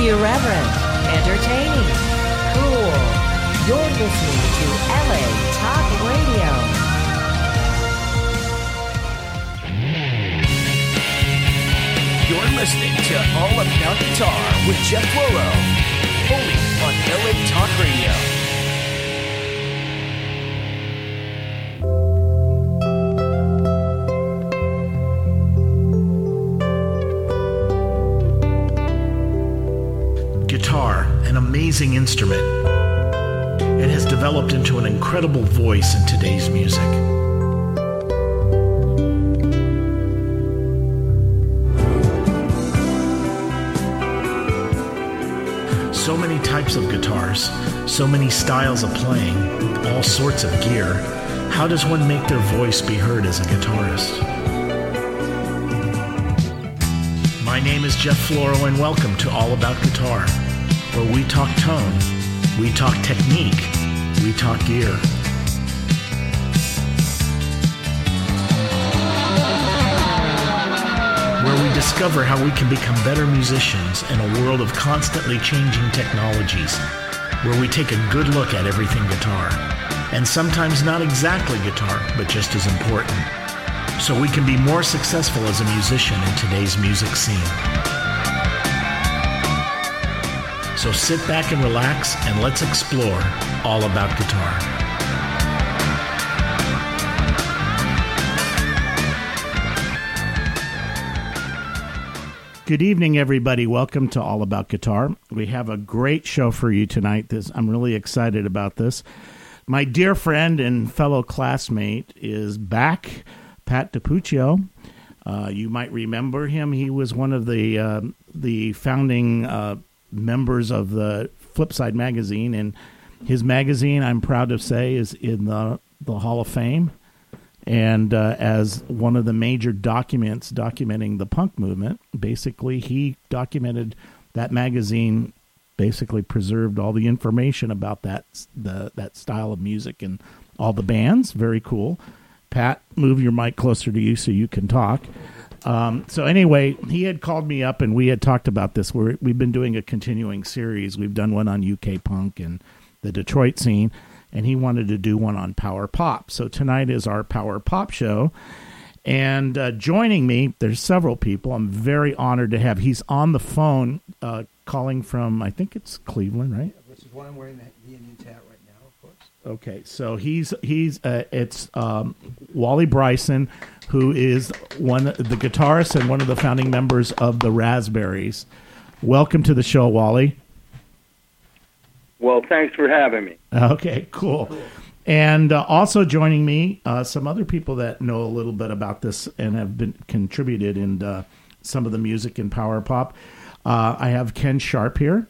Irreverent, entertaining, cool. You're listening to LA Talk Radio. You're listening to All About Guitar with Jeff Floro, only on LA Talk Radio. Amazing instrument. It has developed into an incredible voice in today's music. So many types of guitars, so many styles of playing, all sorts of gear. How does one make their voice be heard as a guitarist? My name is Jeff Floro, and welcome to All About Guitar, where we talk tone, we talk technique, we talk gear. Where we discover how we can become better musicians in a world of constantly changing technologies. Where we take a good look at everything guitar. And sometimes not exactly guitar, but just as important. So we can be more successful as a musician in today's music scene. So sit back and relax and let's explore all about guitar. Good evening, everybody. Welcome to All About Guitar. We have a great show for you tonight. This, I'm really excited about this. My dear friend and fellow classmate is back, Pat DiPuccio. Uh, you might remember him. He was one of the uh, the founding uh, members of the Flipside magazine, and his magazine, I'm proud to say, is in the the Hall of Fame and uh, as one of the major documents documenting the punk movement basically he documented that magazine basically preserved all the information about that the that style of music and all the bands. Very cool. Pat move your mic closer to you so you can talk um, so anyway he had called me up and we had talked about this We're, we've been doing a continuing series we've done one on uk punk and the detroit scene and he wanted to do one on power pop. So tonight is our power pop show. And uh, joining me, there's several people. I'm very honored to have. He's on the phone, uh, calling from I think it's Cleveland, right? Which is why I'm wearing the, the Indian tat right now, of course. Okay, so he's he's uh, it's um, Wally Bryson, who is one the guitarist and one of the founding members of the Raspberries. Welcome to the show, Wally. Well, thanks for having me. Okay, cool. And uh, also joining me, uh, some other people that know a little bit about this and have been contributed in uh, some of the music in power pop. Uh, I have Ken Sharp here,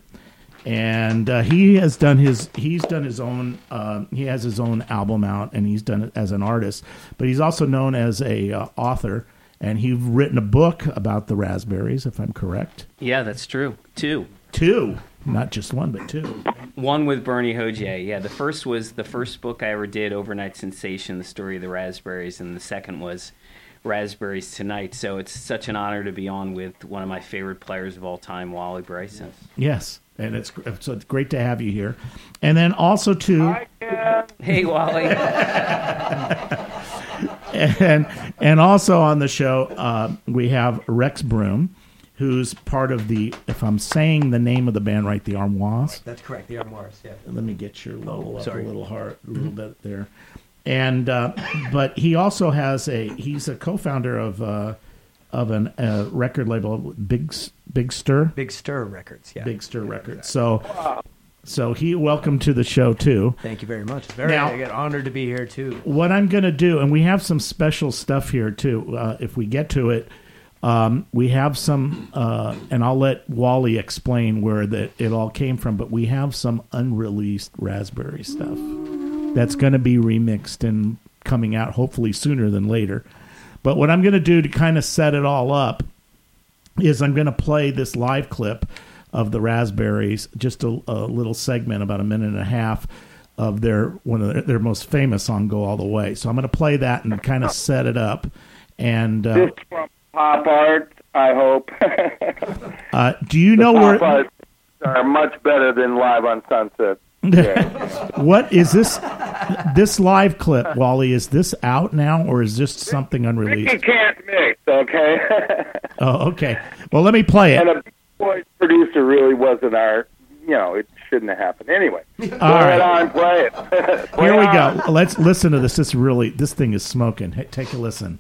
and uh, he has done his he's done his own uh, he has his own album out, and he's done it as an artist, but he's also known as a author, and he's written a book about the raspberries, if I'm correct. Yeah, that's true. Two. Two not just one but two one with bernie hogya yeah the first was the first book i ever did overnight sensation the story of the raspberries and the second was raspberries tonight so it's such an honor to be on with one of my favorite players of all time wally bryson yes and it's so it's great to have you here and then also too hey wally and and also on the show uh, we have rex broome who's part of the, if I'm saying the name of the band right, the Armoires. That's correct, the Armoires. Yeah. Let me get your logo Oh, up sorry. a little hard, a little bit there. And uh, but he also has a he's a co-founder of uh, of an uh, record label, Big Big Stir, Big Stir Records. Yeah. Big Stir Records. So so he welcome to the show too. Thank you very much. Very Now- I get honored to be here too. what I'm going to do, and we have some special stuff here too. Uh, if we get to it, um, we have some, uh, and I'll let Wally explain where that it all came from. But we have some unreleased Raspberry stuff that's going to be remixed and coming out hopefully sooner than later. But what I'm going to do to kind of set it all up is I'm going to play this live clip of the Raspberries, just a, a little segment, about a minute and a half of their one of their, their most famous song, "Go All the Way." So I'm going to play that and kind of set it up. And uh, This from pop art, I hope. uh, do you The know where? are much better than live on Sunset. What is this? This live clip, Wally, is this out now, or is this something unreleased? Ricky can't mix, okay? oh, okay. Well, let me play it. And a voice producer really wasn't our, you know, it shouldn't have happened. Anyway, go All ahead right. on, play it. Play Here we on. go. Let's listen to this. This really, this thing is smoking. Hey, take a listen.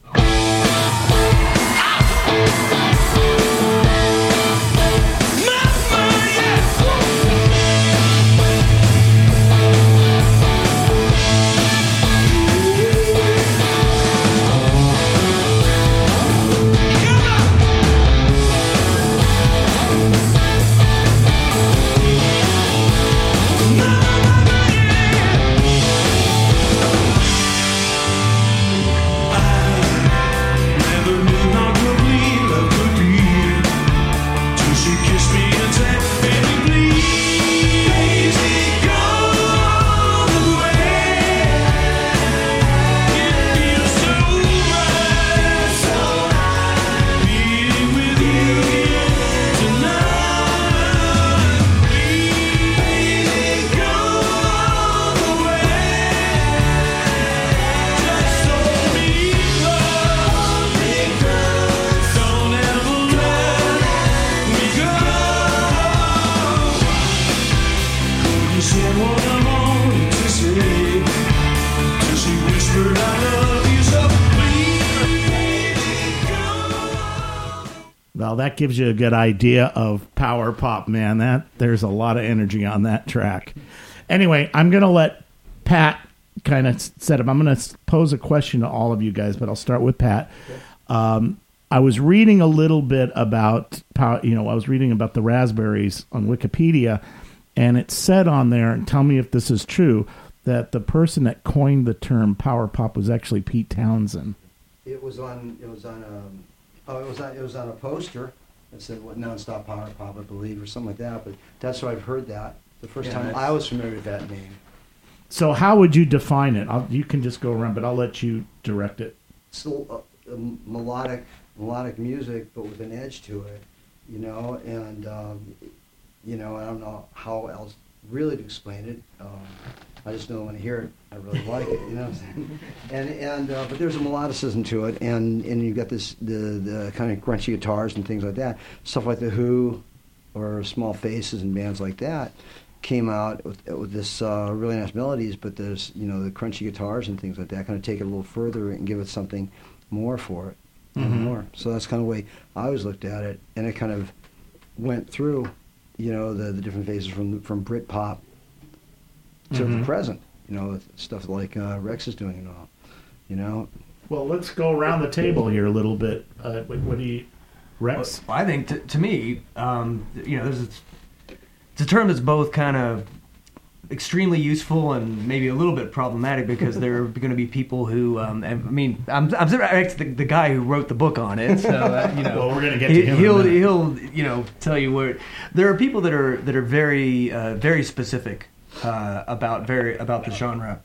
Gives you a good idea of power pop, man. That there's a lot of energy on that track. Anyway, I'm going to let Pat kind of set up. I'm going to pose a question to all of you guys, but I'll start with Pat. Um, I was reading a little bit about power, you know, I was reading about the raspberries on Wikipedia, and it said on there, and tell me if this is true, that the person that coined the term power pop was actually Pete Townshend. It was on. It was on a. Oh, it was on. It was on a poster that said "What Nonstop Power Pop," I believe, or something like that. But that's where I've heard that. The first Yeah, time that's- I was familiar with that name. So, how would you define it? I'll, you can just go around, but I'll let you direct it. Still uh, um, melodic, melodic music, but with an edge to it, you know. And um, you know, I don't know how else really to explain it. Um, I just don't want to hear it, I really like it. You know, what I'm saying? and and uh, but there's a melodicism to it, and and you've got this the the kind of crunchy guitars and things like that. Stuff like the Who, or Small Faces and bands like that came out with, with this uh, really nice melodies, but there's you know the crunchy guitars and things like that. Kind of take it a little further and give it something more for it, and more. So that's kind of the way I always looked at it, and it kind of went through, you know, the the different phases from from Brit pop to the present. You know, with stuff like uh, Rex is doing and all. You know, Well, let's go around the table here a little bit. Uh, what, what do you, Rex? Well, I think to, to me, um, you know, there's it's a term that's both kind of extremely useful and maybe a little bit problematic because there are going to be people who, um, I mean, I'm, I'm the, the guy who wrote the book on it, so uh, you know, Well, we're gonna get to he, him in a He'll he'll you know tell you where there are people that are that are very uh, very specific uh, about very about the genre.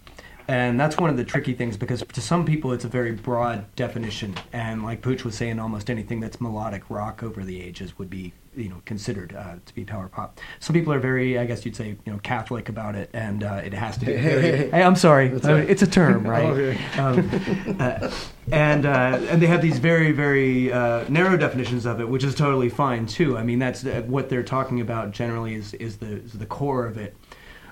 And that's one of the tricky things because to some people it's a very broad definition, and like Pooch was saying, almost anything that's melodic rock over the ages would be, you know, considered uh, to be power pop. Some people are very, I guess you'd say, you know, Catholic about it, and uh, it has to be. Very, hey, I'm sorry, Uh, it's a term, right? um, uh, and uh, and they have these very very uh, narrow definitions of it, which is totally fine too. I mean, that's uh, what they're talking about generally is is the is the core of it.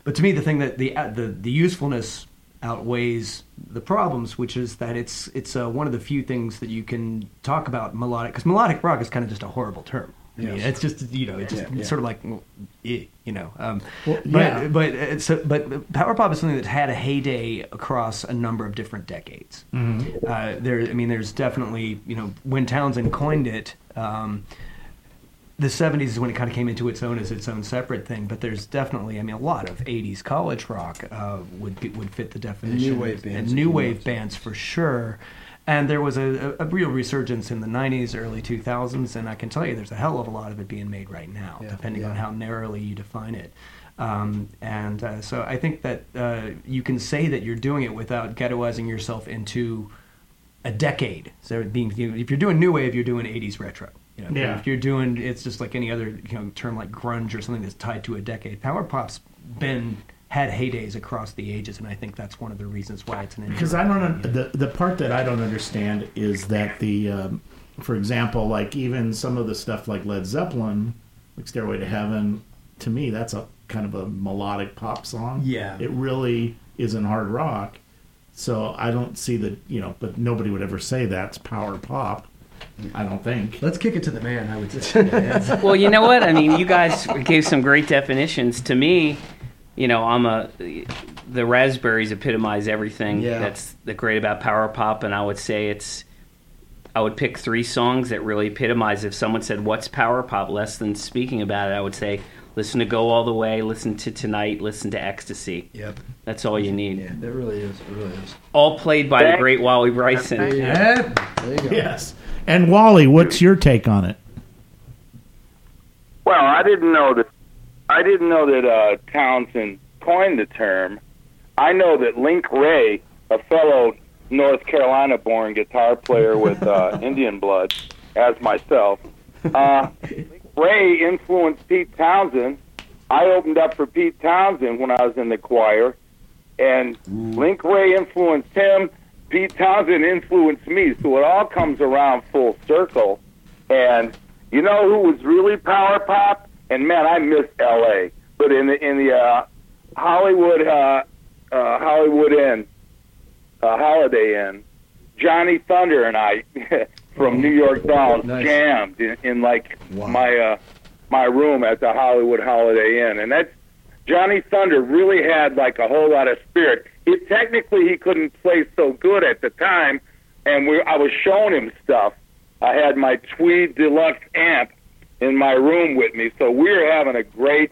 But to me, the thing that the uh, the the usefulness outweighs the problems, which is that it's it's uh, one of the few things that you can talk about melodic because melodic rock is kind of just a horrible term. I mean, it's just you know, it's just Yeah, yeah. sort of like well, eh, you know. Um, Well, but yeah. but it's but power pop is something that's had a heyday across a number of different decades. Uh, there, I mean, there's definitely you know when Townshend coined it. Um, the 70s is when it kind of came into its own as its own separate thing, but there's definitely, I mean, a lot of 80s college rock uh, would be, would fit the definition. New wave bands And new wave bands for sure. And there was a, a, real resurgence in the 90s, early 2000s, and I can tell you there's a hell of a lot of it being made right now, Yeah, depending on how narrowly you define it. Um, and uh, so I think that uh, you can say that you're doing it without ghettoizing yourself into a decade. So being if you're doing new wave, you're doing 80s retro. You know, Yeah. If you're doing, it's just like any other you know term like grunge or something that's tied to a decade. Power pop's been had heydays across the ages, and I think that's one of the reasons why it's an Because I don't the the part that I don't understand is that the, um, for example, like even some of the stuff like Led Zeppelin, like Stairway to Heaven, to me that's a kind of a melodic pop song. Yeah. it really isn't hard rock. So I don't see that you know, but nobody would ever say that's power pop. I don't think. Let's kick it to the man. I would say. well, you know what? I mean, you guys gave some great definitions. To me, you know, I'm a the raspberries epitomize everything Yeah. that's the great about power pop, and I would say it's. I would pick three songs that really epitomize. If someone said, "What's power pop?" less than speaking about it, I would say, "Listen to Go All the Way," "Listen to Tonight," "Listen to Ecstasy." yep. That's all you need. Yeah, it really is. It really is. All played by the great Wally Bryson. Yeah. There you go. Yes. And Wally, what's your take on it? Well, I didn't know that. I didn't know that uh, Townshend coined the term. I know that Link Wray, a fellow North Carolina-born guitar player with uh, Indian blood, as myself, uh, Wray influenced Pete Townshend. I opened up for Pete Townshend when I was in the choir, and Link Wray influenced him. Pete Townshend influenced me, so it all comes around full circle. And you know who was really power pop? And man, I miss L.A. But in the in the uh, Hollywood uh, uh, Hollywood Inn, uh, Holiday Inn, Johnny Thunder and I from New York Dolls Nice. jammed in, in like Wow. my uh, my room at the Hollywood Holiday Inn, and that's Johnny Thunder really had like a whole lot of spirit. It technically he couldn't play so good at the time, and we I was showing him stuff. I had my Tweed Deluxe amp in my room with me, so we were having a great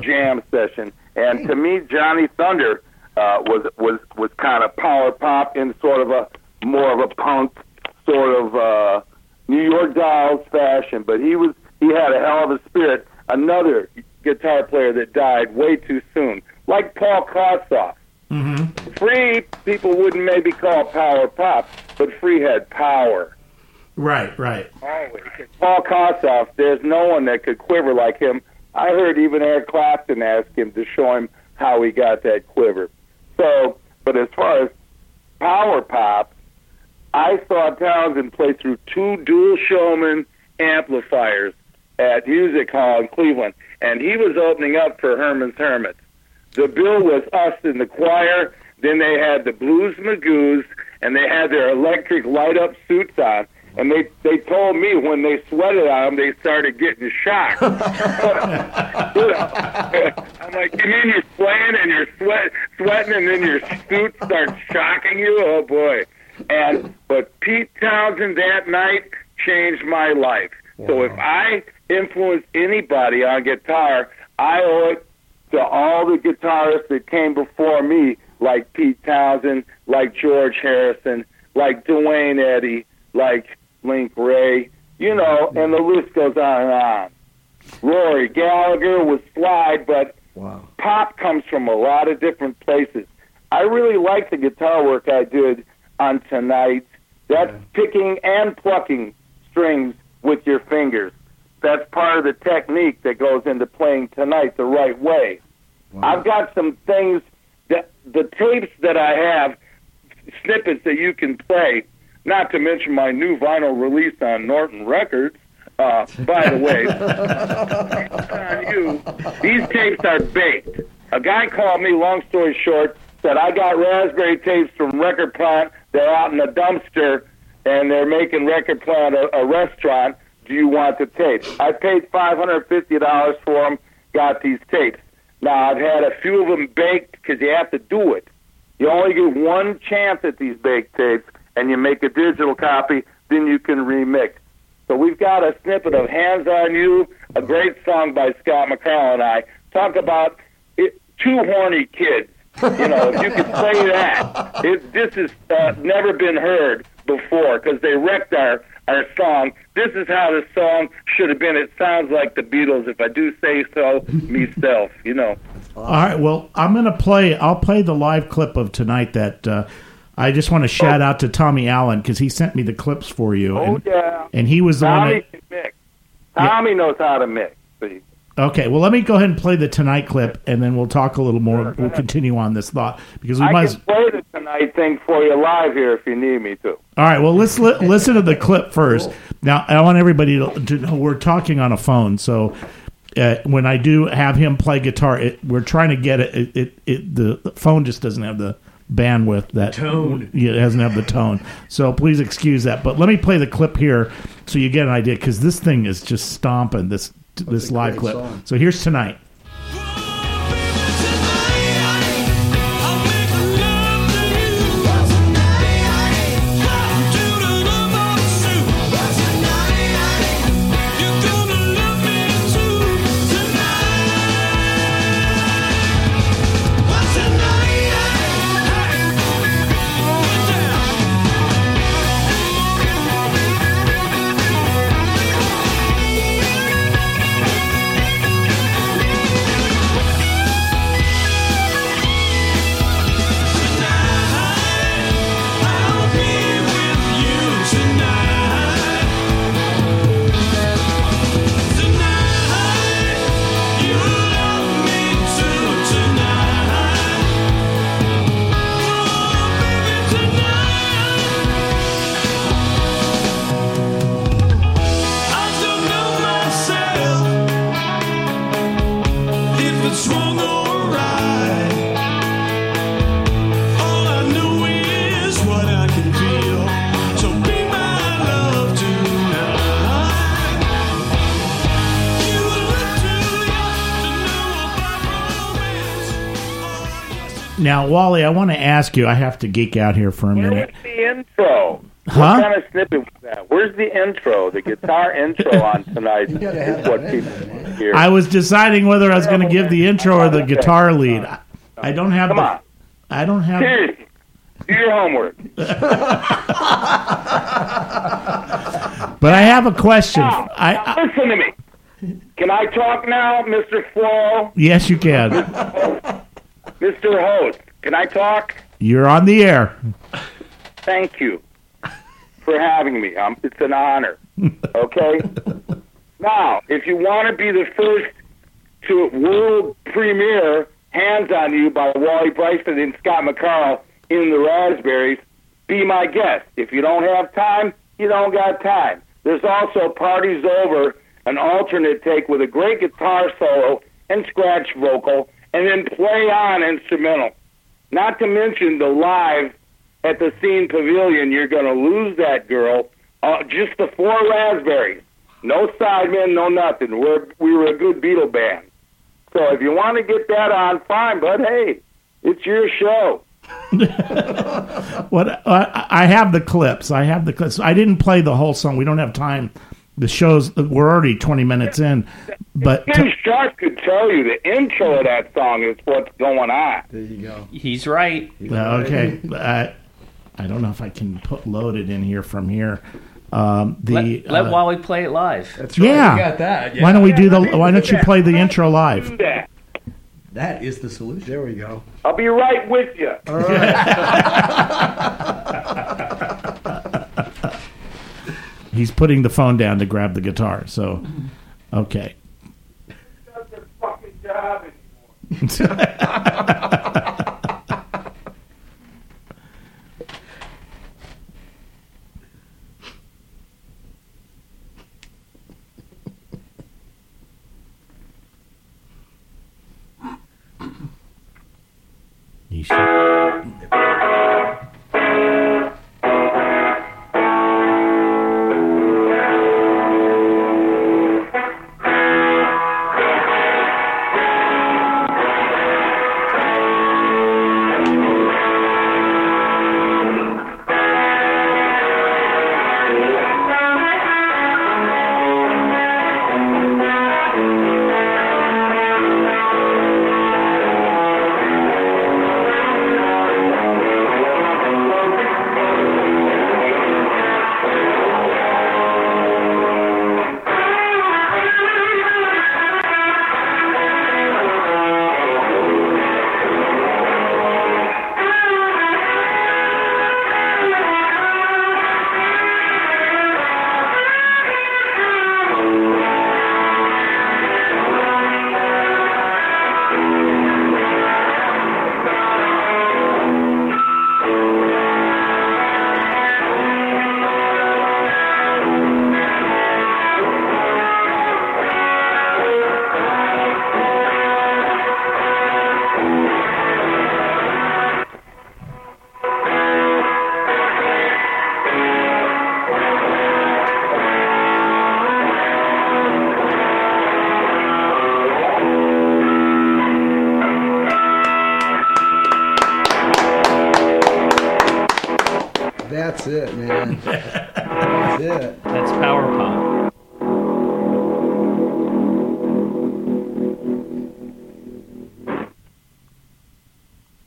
jam session. And to me, Johnny Thunder uh, was was was kind of power pop in sort of a more of a punk sort of uh, New York Dolls fashion, but he was he had a hell of a spirit. Another guitar player that died way too soon, like Paul Kossoff. Mm-hmm. Free people wouldn't maybe call power pop, but Free had power. Right, right. Always. Paul Kossoff, there's no one that could quiver like him. I heard even Eric Clapton ask him to show him how he got that quiver. So, but as far as power pop, I saw Townshend play through two dual showman amplifiers at Music Hall in Cleveland, and he was opening up for Herman's Hermits. The bill was us in the choir. Then they had the Blues Magoos, and they had their electric light up suits on. And they they told me when they sweated on them, they started getting shocked. You know, I'm like, you mean you're playing and you're sweat sweating, and then your suit starts shocking you? Oh boy! And but Pete Townshend that night changed my life. So if I influence anybody on guitar, I owe it to all the guitarists that came before me, like Pete Townshend, like George Harrison, like Duane Eddy, like Link Wray, you know, and the list goes on and on. Rory Gallagher was slide, but Wow. pop comes from a lot of different places. I really like the guitar work I did on tonight. That's picking and plucking strings with your fingers. That's part of the technique that goes into playing tonight the right way. I've got some things that the tapes that I have, snippets that you can play, not to mention my new vinyl release on Norton Records. Uh, by the way, on you, these tapes are baked. A guy called me, long story short, said, I got raspberry tapes from Record Plant. They're out in a dumpster, and they're making Record Plant a, a restaurant. Do you want the tapes? I paid $550 for them, got these tapes. Now, I've had a few of them baked because you have to do it. You only get one chance at these baked tapes, and you make a digital copy, then you can remix. So we've got a snippet of Hands on You, a great song by Scott McCarl and I. Talk about it, two horny kids. You know, if you could play that, it, this has uh, never been heard before because they wrecked our, our song. This is how the song should have been. It sounds like the Beatles, if I do say so myself, you know. All right. Well, I'm going to play. I'll play the live clip of tonight. That uh, I just want to shout out to Tommy Allen because he sent me the clips for you. Oh, and, yeah. and he was the Tommy can mix. Tommy knows how to mix. See, Okay, well, let me go ahead and play the tonight clip, and then we'll talk a little more. We'll continue on this thought because we I might. can play the tonight thing for you live here if you need me to. All right, well, let's li- listen to the clip first. Now, I want everybody to, to know we're talking on a phone, so uh, when I do have him play guitar, it, we're trying to get it, it, it, it. The phone just doesn't have the bandwidth that Tone. Yeah, it doesn't have the tone. So please excuse that. But let me play the clip here so you get an idea because this thing is just stomping this this live clip. song. So here's tonight. Now, Wally, I want to ask you. I have to geek out here for a minute. Where's the intro? Huh? What kind of snippet was that? Where's the intro? The guitar intro on tonight You gotta have is what people in there, want to hear. I was deciding whether I was going to give the intro or the guitar lead. I- I don't have. Come the, on. I don't have. Seriously, do your homework. But I have a question. Now, I, now I listen to me. Can I talk now, Mr. Flo? yes, you can. Mr. Host, can I talk? You're on the air. Thank you for having me. Um, it's an honor. Okay? now, if you want to be the first to world premiere Hands on You by Wally Bryson and Scott McCarl in the Raspberries, be my guest. If you don't have time, you don't got time. There's also Parties Over, an alternate take with a great guitar solo and scratch vocal, and then play on instrumental. Not to mention the live at the Scene Pavilion, you're going to lose that girl. Uh, just the four raspberries. No sidemen, no nothing. We're, we were a good Beatle band. So if you want to get that on, fine, but hey, it's your show. What I, I have the clips. I have the clips. I didn't play the whole song. We don't have time. The shows we're already 20 minutes in, but Tim Sharp could tell you the intro of that song is what's going on. There you go. He's right. Well, okay. I, I don't know if I can put loaded in here from here. Um, the Let, let uh, Wally play it live. That's right. Yeah. We got that. Yeah. why don't we do the? let Why do don't you play the intro live? Do that. That is the solution. There we go. I'll be right with you. All right. He's putting the phone down to grab the guitar. So, mm-hmm. okay. Does their fucking job anymore. You should-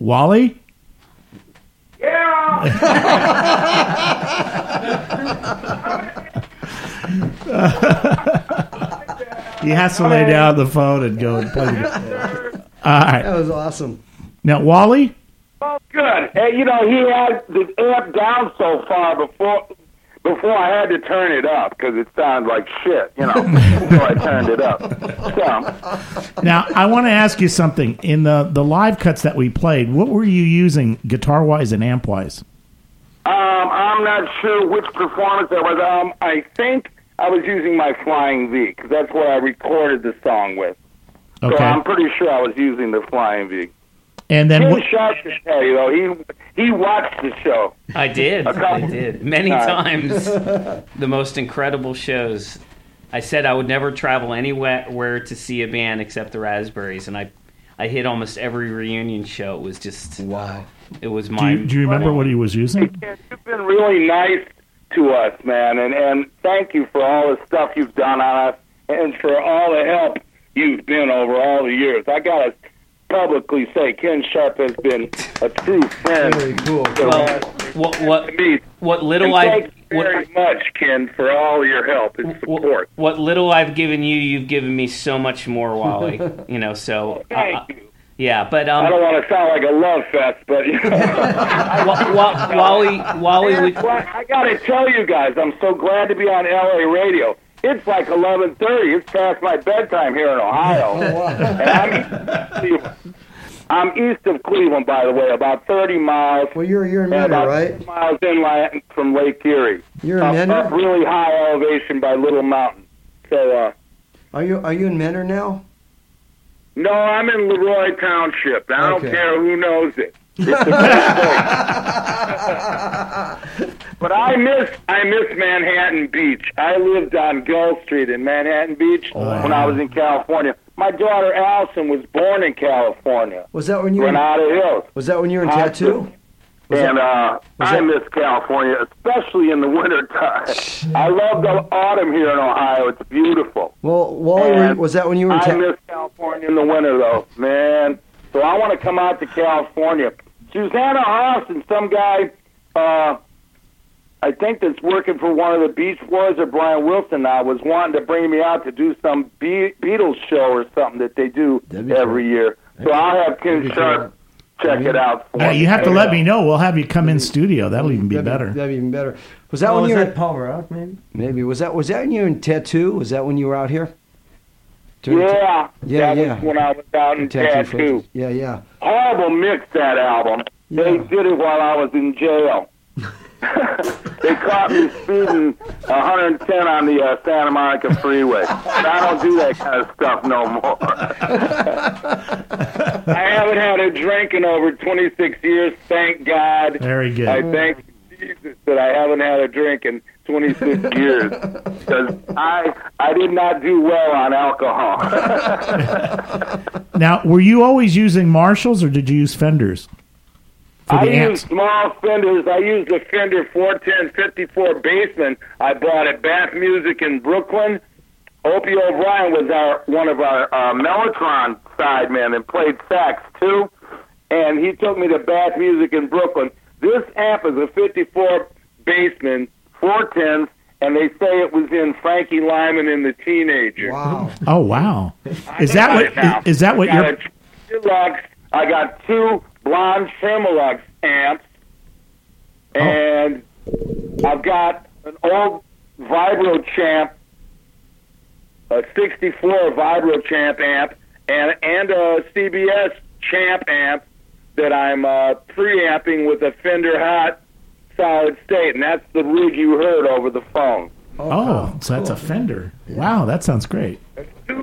Wally? Yeah. he has to lay down the phone and go and play. the- All right. That was awesome. Now, Wally, Oh, good. Hey, you know, he had the amp down so far before before I had to turn it up because it sounded like shit, you know. so I turned it up. So, now I want to ask you something. In the the live cuts that we played, what were you using guitar wise and amp wise? um, I'm not sure which performance that was. Um, I think I was using my Flying V because that's what I recorded the song with. So Okay. I'm pretty sure I was using the Flying V. And then Tim what, Sharp can tell you though, he he watched the show. I did. I did. Many times. the most incredible shows. I said I would never travel anywhere to see a band except the Raspberries, and I, I hit almost every reunion show. It was just Wow. It was do my. you, do you remember what he was using? Ken, you've been really nice to us, man, and and thank you for all the stuff you've done on us and for all the help you've been over all the years. I gotta publicly say, Ken Sharp has been a true friend Very cool. to well, what what me. what little I thank you what, very much, Ken, for all your help and what, support. what little I've given you, you've given me so much more, Wally. you know, so uh, Thank you. yeah. But um, I don't want to sound like a love fest, but you know. Wa- Wa- Wally, Wally, we, I got to tell you guys, I'm so glad to be on LA radio. It's like 11:30. It's past my bedtime here in Ohio, and I'm east of Cleveland. I'm east of Cleveland, by the way, about 30 miles. Well, you're you're in and about right? 10 miles inland from Lake Erie. You're in up, Mentor? up really high elevation by Little Mountain. So, uh, Are you are you in Mentor now? no, I'm in Leroy Township. I don't care who knows it. It's a great place. But I miss I miss Manhattan Beach. I lived on Gull Street in Manhattan Beach when I was in California. My daughter Allison was born in California, Was that when you were in, Granada Hills. was that when you were in tattoo? Was and that- uh, I that- miss California, especially in the winter time. I love the autumn here in Ohio. It's beautiful. Well, Wally, was that when you were in I miss California in the winter, though, man. So I want to come out to California. Susanna Haas and some guy, uh, I think that's working for one of the Beach Boys or Brian Wilson now, was wanting to bring me out to do some Be- Beatles show or something that they do That'd be every year. So I'll have Ken That'd Sharp check it out. For Uh, you have to let me know. We'll have you come in studio. That'll even be that'd better. That'd be even better. Was that Oh, when was you were that Paul Rock, maybe? maybe was that was that when you were in tattoo? Was that when you were out here? Doing ta- Yeah, Yeah, that yeah. was when I was out in tattoo Tattoo. photos. Yeah, yeah. horrible mix that album. They did it while I was in jail. they caught me speeding 110 on the uh, Santa Monica Freeway. But I don't do that kind of stuff no more. I haven't had a drink in over 26 years, thank God. Very good. I thank Jesus that I haven't had a drink in 26 years because I I did not do well on alcohol. Now, were you always using Marshalls or did you use Fenders I use small Fenders. I use the Fender 410 54 Bassman I bought at Bath Music in Brooklyn. Opie O'Brien was our one of our uh, Mellotron sidemen and played sax too. And he took me to Bath Music in Brooklyn. This amp is a 54 Bassman 410s, and they say it was in Frankie Lymon in the Teenager. Wow. Oh wow! Is that got what is, is that what you're? a Deluxe. I got two blonde Tremolux amps, Oh. and I've got an old Vibro Champ, a '64 Vibro Champ amp, and and a CBS Champ amp that I'm uh, preamping with a Fender Hot solid state, and that's the rig you heard over the phone. Oh, so that's a Fender. Wow, that sounds great. The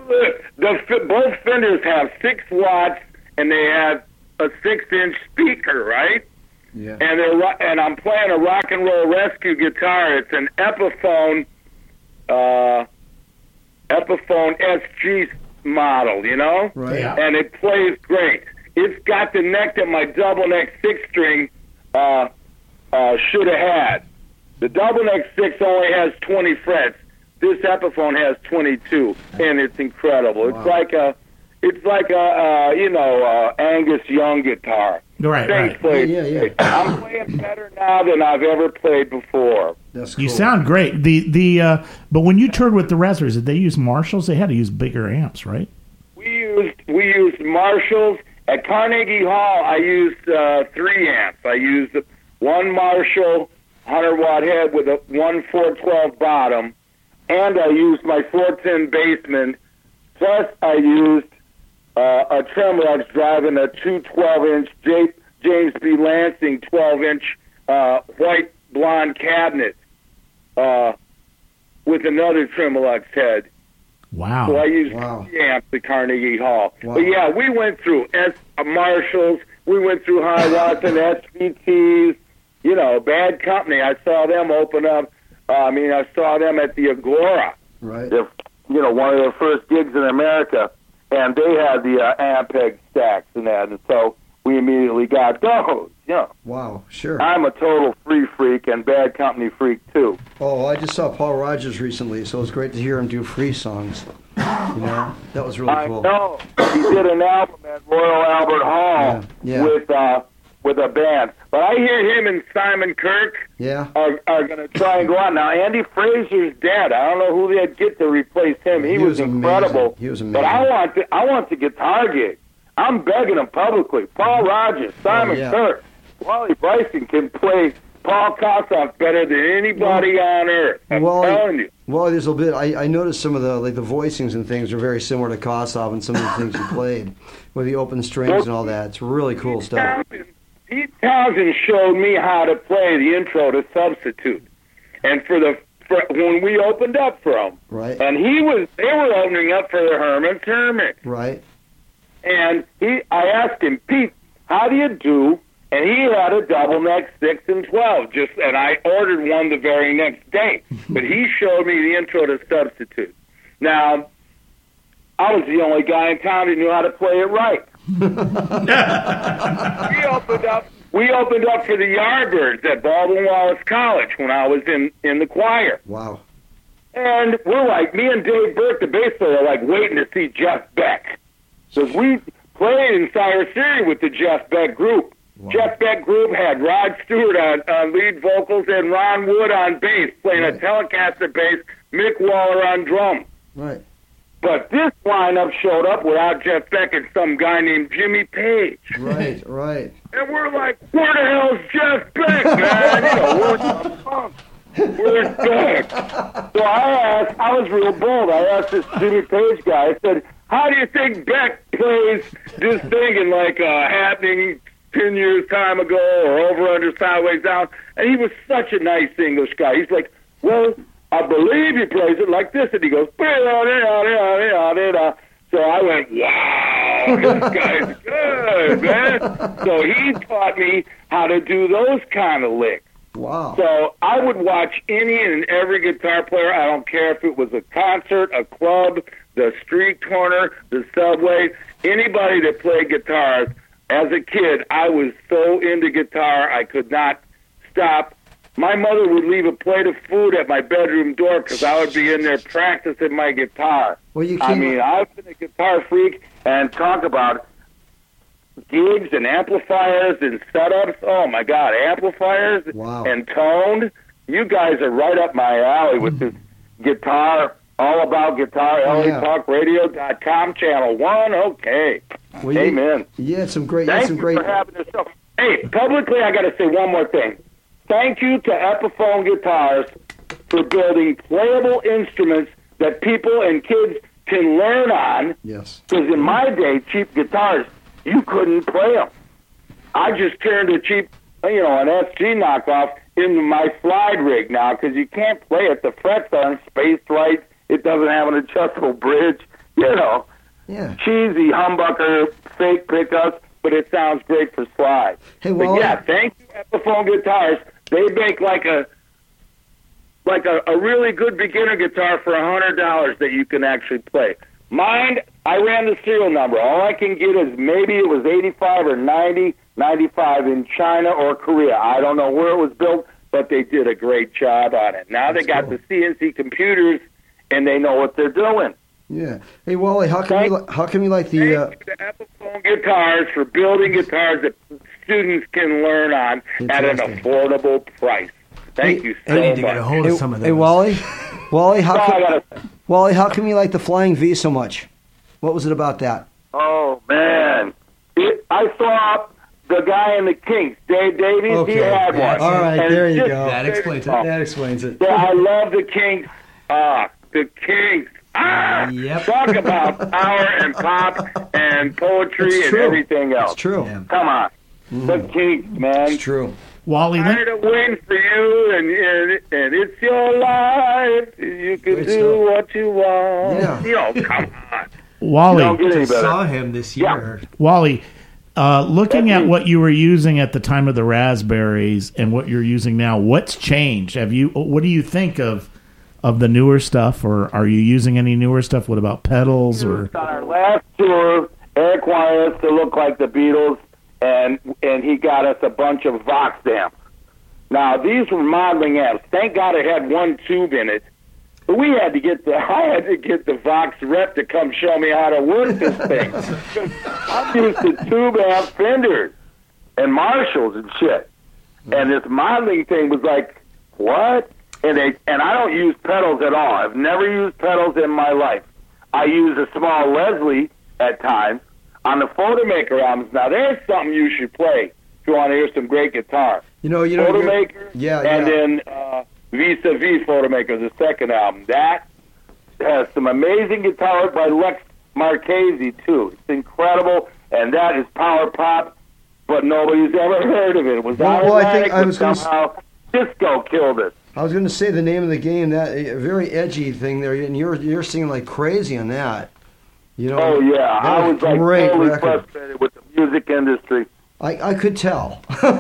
both fenders have six watts, and they have a six-inch speaker, right? Yeah. And they're and I'm playing a rock and roll rescue guitar. It's an Epiphone, uh, Epiphone SG model, you know, Right. Yeah. and it plays great. It's got the neck that my double neck six string uh, uh, should have had. The double neck six only has 20 frets. This Epiphone has 22, and it's incredible. It's Wow. like a, it's like a, uh, you know, uh, Angus Young guitar. Right, Bass right. plays Yeah, yeah, great. I'm playing better now than I've ever played before. That's cool. You sound great. The the uh, but when you toured with the Raspberries, did they use Marshalls? They had to use bigger amps, right? We used we used Marshalls at Carnegie Hall. I used uh, three amps. I used one Marshall 100 watt head with a one 412 bottom, and I used my 410 Bassman. Plus, I used uh, a Tremolux driving a 212 inch J- James B. Lansing 12 inch uh, white blonde cabinet uh, with another Tremolux head. Wow. So I used Wow. three amps at Carnegie Hall. Wow. But yeah, we went through S uh, Marshalls, we went through Hiwatts and SVTs, you know, bad company. I saw them open up. Uh, I mean, I saw them at the Agora, Right. their, you know, one of their first gigs in America, and they had the uh, Ampeg stacks and that, and so we immediately got those. You know, Wow. Sure. I'm a total free freak and bad company freak too. Oh, I just saw Paul Rodgers recently, so it was great to hear him do free songs. You know, that was really I cool. know. He did an album at Royal Albert Hall Yeah, yeah. with uh with a band. But I hear him and Simon Kirke Yeah. are are gonna try and go out. Now Andy Fraser's dead. I don't know who they'd get to replace him. He, He was, was incredible. He was amazing. But I want the I want the guitar gig. I'm begging him publicly. Paul Rodgers, oh, Simon Oh, yeah. Kirke, Wally Bryson can play Paul Kossoff better than anybody on earth. I'm Wally- telling you. Well, there's a bit. I, I noticed some of the like the voicings and things are very similar to Kossoff and some of the things you played with the open strings and all that. It's really cool stuff. Pete Townshend showed me how to play the intro to Substitute, and for the for, when we opened up for him, Right. and he was they were opening up for the Herman's Hermit, Right. and he I asked him, Pete, how do you do? And he had a double neck six and twelve, just and I ordered one the very next day. but he showed me the intro to Substitute. Now, I was the only guy in town who knew how to play it right. We opened up. We opened up for the Yardbirds at Baldwin Wallace College when I was in in the choir, Wow. and we're like, me and Dave Burke, the bass player, are like waiting to see Jeff Beck because we played in Cyrus City with the Jeff Beck group. Jeff Beck group had Rod Stewart on, on lead vocals and Ron Wood on bass, playing a Telecaster bass, Mick Waller on drums. Right. But this lineup showed up without Jeff Beck and some guy named Jimmy Page. Right. Right. And we're like, where the hell's Jeff Beck, man? You know, where's the punk? Where's Beck? So I asked, I was real bold. I asked this Jimmy Page guy, I said, how do you think Beck plays this thing in like a happening 10 years time ago or over under sideways down? And he was such a nice English guy. He's like, well, I believe he plays it like this. And he goes, so I went, wow, this guy's good, man. So he taught me how to do those kind of licks. Wow. So I would watch any and every guitar player. I don't care if it was a concert, a club, the street corner, the subway, anybody that played guitars. As a kid, I was so into guitar, I could not stop. My mother would leave a plate of food at my bedroom door because I would be in there practicing my guitar. Well, you I mean, I've been a guitar freak and talk about gigs and amplifiers and setups. Oh my God, amplifiers Wow. and tone. You guys are right up my alley with this guitar, all about guitar. Oh, yeah. LATalkRadio.com, channel one. Okay, well, amen. You had some great. You had some you great. for having this show. Hey, publicly, I got to say one more thing. Thank you to Epiphone Guitars for building playable instruments that people and kids can learn on. Yes. Because in my day, cheap guitars, you couldn't play them. I just turned a cheap, you know, an SG knockoff into my slide rig now because you can't play it. The frets aren't spaced right. It doesn't have an adjustable bridge. You know, Yeah. cheesy humbucker, fake pickups, but it sounds great for slide. Hey, well. But yeah, thank you, Epiphone Guitars. They make like a like a, a really good beginner guitar for a hundred dollars that you can actually play. Mine, I ran the serial number. All I can get is maybe it was eighty five or ninety, ninety five in China or Korea. I don't know where it was built, but they did a great job on it. Now they got the CNC computers, and they know what they're doing. Yeah. Hey, Wally, how come you li- how come you like the? Uh, Thank Epiphone Guitars for building guitars that students can learn on at an affordable price. Thank you so I need to get a much. hold hey, of some of those. hey, Wally, Wally, how come, gotta- Wally, how come you like the Flying V so much? What was it about that? Oh man, it, I saw the guy in the Kinks, Dave Davies. He had one. All right, And there you just- go. That explains it. Oh, That explains it. Yeah, I love the Kinks. Ah, the Kinks. Ah, Yep. talk about power and pop and poetry It's and true. everything else. It's true. Yeah. Come on, the Kinks, man. It's true. Wally, let, Tired of waiting for you, and, and and it's your life. You can Great do stuff. what you want. Yeah. You know, come on. Wally, Don't get any Just better. saw him this year. Wally, uh, looking That's at me. what you were using at the time of the raspberries and what you're using now, what's changed? Have you? What do you think of of the newer stuff, or are you using any newer stuff? What about pedals? Or on our last tour, Eric wanted us to look like the Beatles, and and he got us a bunch of Vox amps. Now these were modeling amps. Thank God it had one tube in it. But we had to get the I had to get the Vox rep to come show me how to work this thing. I'm used to tube amp Fenders and Marshalls and shit. And this modeling thing was like, what? And they and I don't use pedals at all. I've never used pedals in my life. I use a small Leslie at times on the Photomaker albums. Now there's something you should play if you want to hear some great guitar. You know, you know. Photomaker, Yeah, and yeah. then uh, Vis a Vis Photomaker, the second album. That has some amazing guitar by Lex Marchese too. It's incredible, and that is power pop, but nobody's ever heard of it. It was Well, well, I think I was gonna s- somehow Cisco killed it. I was going to say the name of the game. That a very edgy thing there, and you're you're singing like crazy on that. You know. Oh yeah, I was like totally record. frustrated with the music industry. I, I could tell on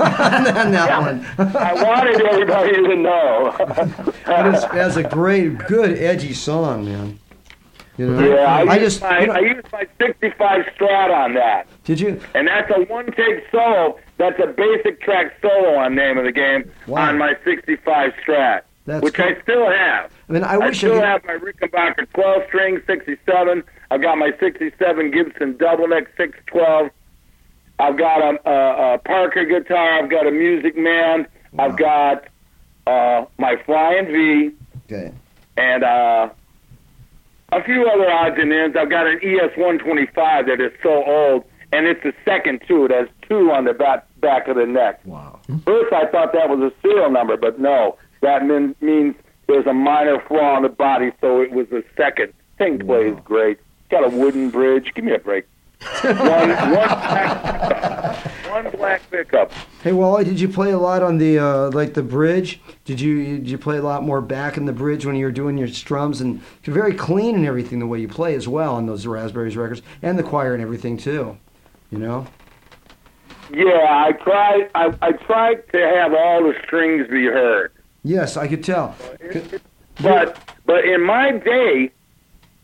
that one. I wanted everybody to know. It's, that's a great, good, edgy song, man. You know. yeah, I, I just. my, you know- I used my 65 Strat on that. did you? And that's a one take solo. That's a basic track solo on name of the game Wow. on my 65 Strat, That's which cool. I still have. I mean, I I, wish I still could. have my Rickenbacker 12 string 67. I've got my 67 Gibson double neck 612. I've got a, a, a Parker guitar. I've got a Music Man. I've got uh, my Flying V Okay. and uh, a few other odds and ends. I've got an ES 125 that is so old, and it's the second too. It has two on the back back of the neck. Wow. First, I thought that was a serial number, but no, that mean, means there's a minor flaw in the body, so it was the second. Thing plays great. Got a wooden bridge. Give me a break. one, one, black pickup. one black pickup. Hey Wally, did you play a lot on the uh, like the bridge? Did you did you play a lot more back in the bridge when you were doing your strums and you're very clean and everything the way you play as well on those Raspberries records and the choir and everything too. You know. Yeah, I tried. I, I tried to have all the strings be heard. Yes, I could tell. But but in my day,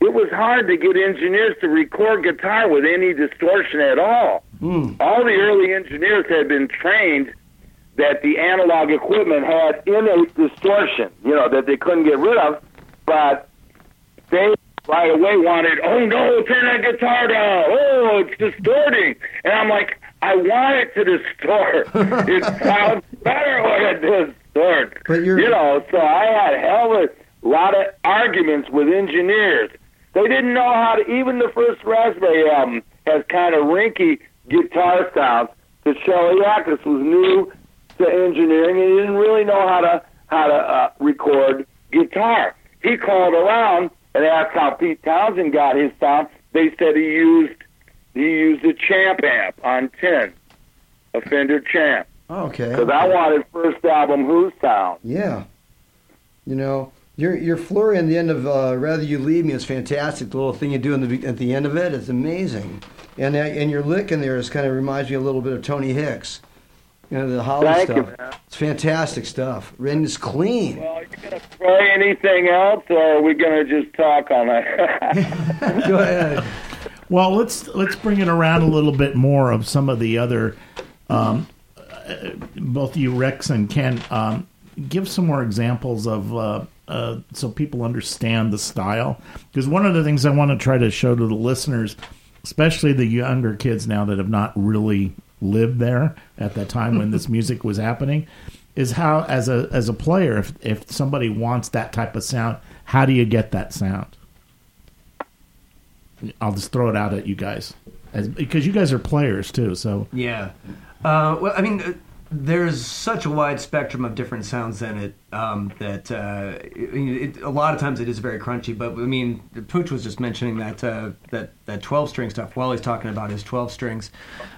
it was hard to get engineers to record guitar with any distortion at all. Mm. All the early engineers had been trained that the analog equipment had innate distortion, you know, that they couldn't get rid of, but they right away wanted, oh no, turn that guitar down. Oh, it's distorting. And I'm like, I want it to distort. it sounds better when it distorts. But you're- you know, so I had hell of a lot of arguments with engineers. They didn't know how to, even the first Raspberry album has kind of rinky guitar sounds. The Shelly Yakus was new to engineering and he didn't really know how to how to uh, record guitar. He called around and asked how Pete Townshend got his sound. They said he used he used a Champ amp on tin, a Fender Champ. Okay. Because I wanted first album Who sound. Yeah. You know, your your flurry on the end of uh, "Rather You Leave Me" is fantastic. The little thing you do in the, at the end of it is amazing, and uh, and your lick in there is kind of reminds me a little bit of Tony Hicks. You know the Holly Thank you, stuff. man. It's fantastic stuff. And is clean. Well, are you gonna play anything else, or are we gonna just talk on that? Go ahead. Well, let's let's bring it around a little bit more of some of the other, um, uh, both you Rex and Ken. Um, give some more examples of uh, uh, so people understand the style? Because one of the things I want to try to show to the listeners, especially the younger kids now that have not really lived there at that time when this music was happening, is how as a as a player, if if somebody wants that type of sound, how do you get that sound? I'll just throw it out at you guys, as, because you guys are players too. So Yeah. Uh, well, I mean, uh, there's such a wide spectrum of different sounds in it um, that uh, it, it, a lot of times it is very crunchy. But I mean, Pooch was just mentioning that uh, that that 12 string stuff while he's talking about his 12 strings.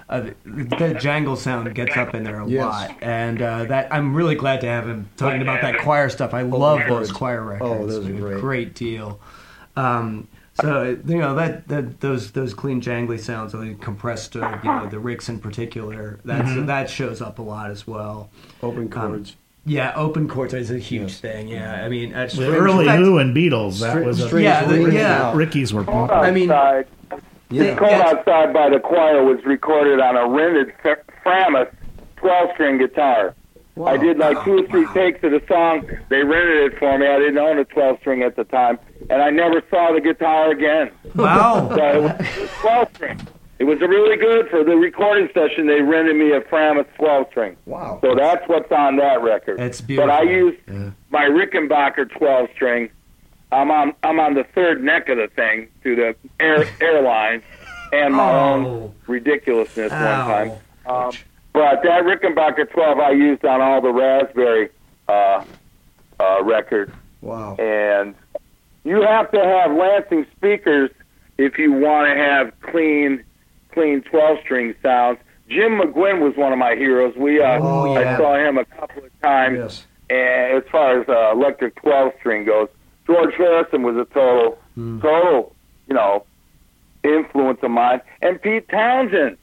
Uh, the jangle sound gets up in there a Yes. lot, and uh, that I'm really glad to have him talking about that choir stuff. I love those choir records. Oh, those are A great. Great deal. Um, so you know that, that those those clean jangly sounds, the compressed, uh, you know, the Ricks in particular, that's Mm-hmm. that shows up a lot as well. Open chords. Yeah, open chords is a huge thing. Yeah, I mean, that's the early that's- Who and Beatles, that String- was a, strings Yeah, the- ringing yeah. out. Rickies were popular. I mean- Outside, Yeah. Cold Yeah. Outside by the Choir was recorded on a rented F- Framus 12 string guitar. Wow. I did like two or three takes of the song. They rented it for me. I didn't own a 12 string at the time, and I never saw the guitar again. Wow. So it was 12 string. It was really good for the recording session. They rented me a Framus 12 string. Wow. So that's what's on that record. It's But I beautiful. used Yeah. my Rickenbacker 12 string. I'm on I'm on the third neck of the thing through the air airlines and my Oh. own ridiculousness one time. Um, but that Rickenbacker 12 I used on all the Raspberry uh, uh, records, Wow. and you have to have Lansing speakers if you want to have clean, clean 12 string sounds. Jim McGuinn was one of my heroes. We uh, Oh, yeah. I saw him a couple of times Yes. and as far as uh, electric 12 string goes, George Harrison was a total, total, you know, influence of mine. And Pete Townshend,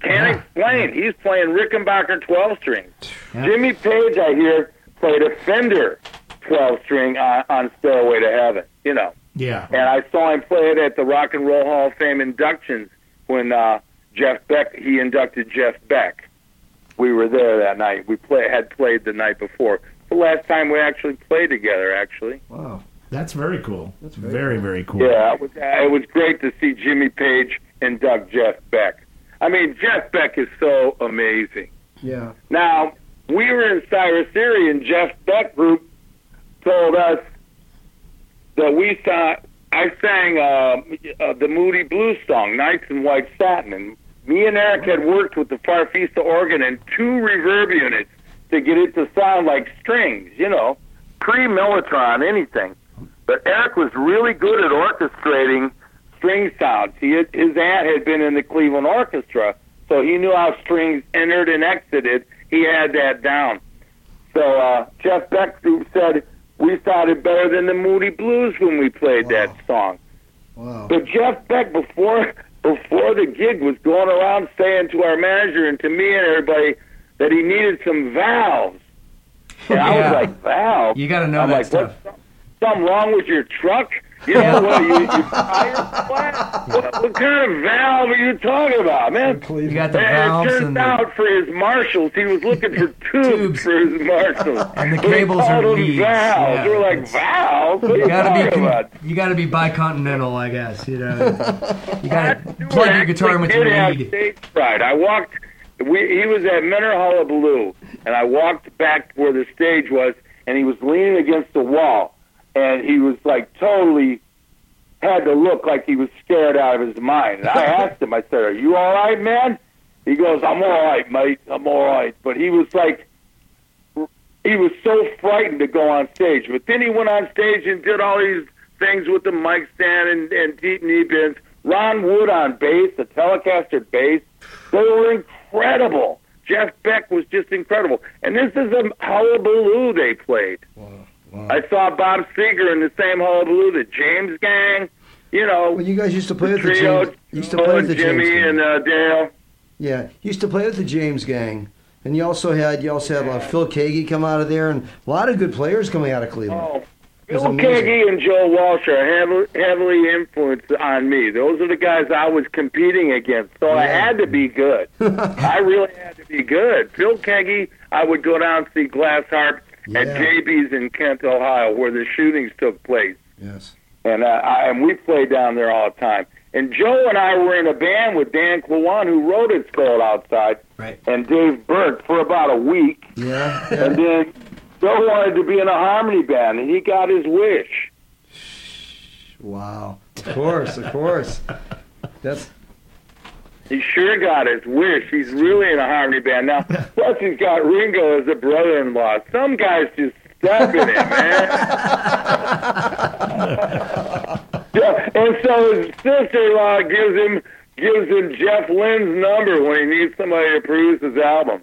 can't explain. He's playing Rickenbacker 12 string. Yeah. Jimmy Page, I hear, played a Fender 12 string on, on Stairway to Heaven, you know. Yeah. And I saw him play it at the Rock and Roll Hall of Fame inductions when uh, Jeff Beck he inducted Jeff Beck. We were there that night. We play, had played the night before. The last time we actually played together, actually. Wow. That's very cool. That's very, very very, cool. cool. Yeah, it was, it was great to see Jimmy Page induct Jeff Beck. I mean, Jeff Beck is so amazing. Yeah. Now, we were in Cyrus Erie, and Jeff Beck group told us that we saw. I sang uh, uh, the Moody Blues song, "Nights in White Satin," and me and Eric had worked with the Farfisa organ and two reverb units to get it to sound like strings, you know, pre-Mellotron, anything. But Eric was really good at orchestrating string sounds. He had, his aunt had been in the Cleveland Orchestra, so he knew how strings entered and exited. He had that down. So uh, Jeff Beck said we sounded better than the Moody Blues when we played that song. Wow. But Jeff Beck before before the gig was going around saying to our manager and to me and everybody that he needed some valves. And I was like, valves? You got to know I'm that like, stuff. what's something wrong with your truck? You know, what, you, you tire flat? What, what kind of valve are you talking about, man? You got the And valves it turns and the, out for his Marshalls, he was looking for tubes, Tubes. for his Marshalls. And the cables are called leads, Valves. yeah. We're like, It's- valves? What you you got to be about? con- you got to be bicontinental, I guess. You know, you got to plug your guitar in with your did lead. stage fright. I walked. We, he was at Mentor Hullabaloo, and I walked back where the stage was, and he was leaning against the wall, and he was like totally had to look like he was scared out of his mind. And I asked him, I said, "Are you all right, man?" He goes, "I'm all right, mate. I'm all right." But he was like, he was so frightened to go on stage. But then he went on stage and did all these things with the mic stand and, and deep knee bends. Ron Wood on bass, the Telecaster bass. They were incredible. Jeff Beck was just incredible. And this is a hullabaloo they played. Wow. Wow. I saw Bob Seger in the same hullabaloo, the James Gang. You know, Well, you guys used to play the with the trio, James. Used to play with the Jimmy James. and Gang. uh, Dale. Yeah, used to play with the James Gang, and you also had you also had uh, Phil Keaggy come out of there, and a lot of good players coming out of Cleveland. Oh, Bill. Keaggy and Joe Walsh are heavily, heavily influenced on me. Those are the guys I was competing against, so I had to be good. I really had to be good. Phil Keaggy, I would go down and see Glass Harp at Yeah. JB's in Kent, Ohio, where the shootings took place. Yes. And uh, I, and we play down there all the time. And Joe and I were in a band with Dan Klawon, who wrote "It's Cold Outside," Right. and Dave Burke for about a week. Yeah. And then Joe wanted to be in a harmony band, and he got his wish. Wow. Of course. Of course. That's He sure got his wish. He's really in a harmony band now. Plus, he's got Ringo as a brother-in-law. Some guys just step in it, man. yeah, and so his sister-in-law gives him gives him Jeff Lynne's number when he needs somebody to produce his album.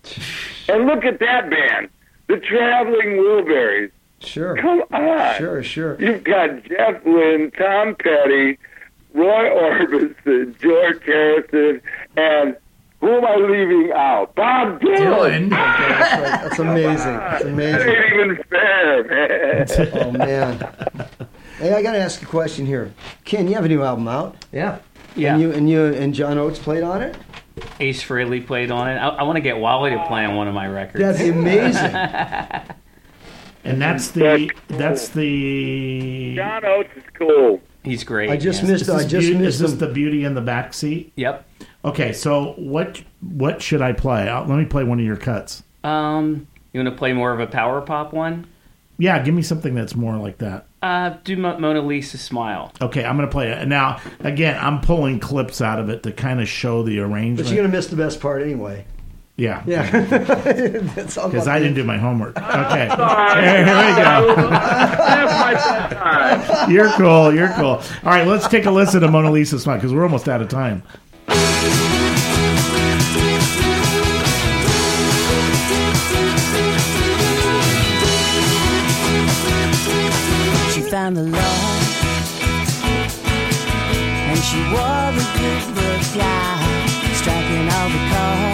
And look at that band, the Traveling Wilburys. sure. Come on. Sure. Sure. You've got Jeff Lynne, Tom Petty, Roy Orbison, George Harrison, and who am I leaving out? Bob Dylan. Dylan. That's, right. That's amazing. That's That amazing. ain't even fair, man. Oh man. Hey, I got to ask a question here. Ken, you have a new album out, Yeah. Yeah. and you and you and John Oates played on it. Ace Frehley played on it. I, I want to get Wally to play on one of my records. That'd amazing. And that's the that's the. John Oates is cool. He's great. I just yes. missed. Is I just beauty, missed is this him. the beauty in the back seat? Yep. Okay, so what what should I play? Uh, let me play one of your cuts. Um, you want to play more of a power pop one? Yeah, give me something that's more like that. Uh, do Mo- Mona Lisa Smile. Okay, I'm gonna play it now. Again, I'm pulling clips out of it to kind of show the arrangement. But arrangement. you're gonna miss the best part anyway. Yeah, Yeah. That's all because I didn't do my homework. Okay, Sorry. here, here we go. That's my best time. You're cool. You're cool. All right, let's take a listen to Mona Lisa Smile because we're almost out of time. She found the love and she wore the good look out, striking all the cards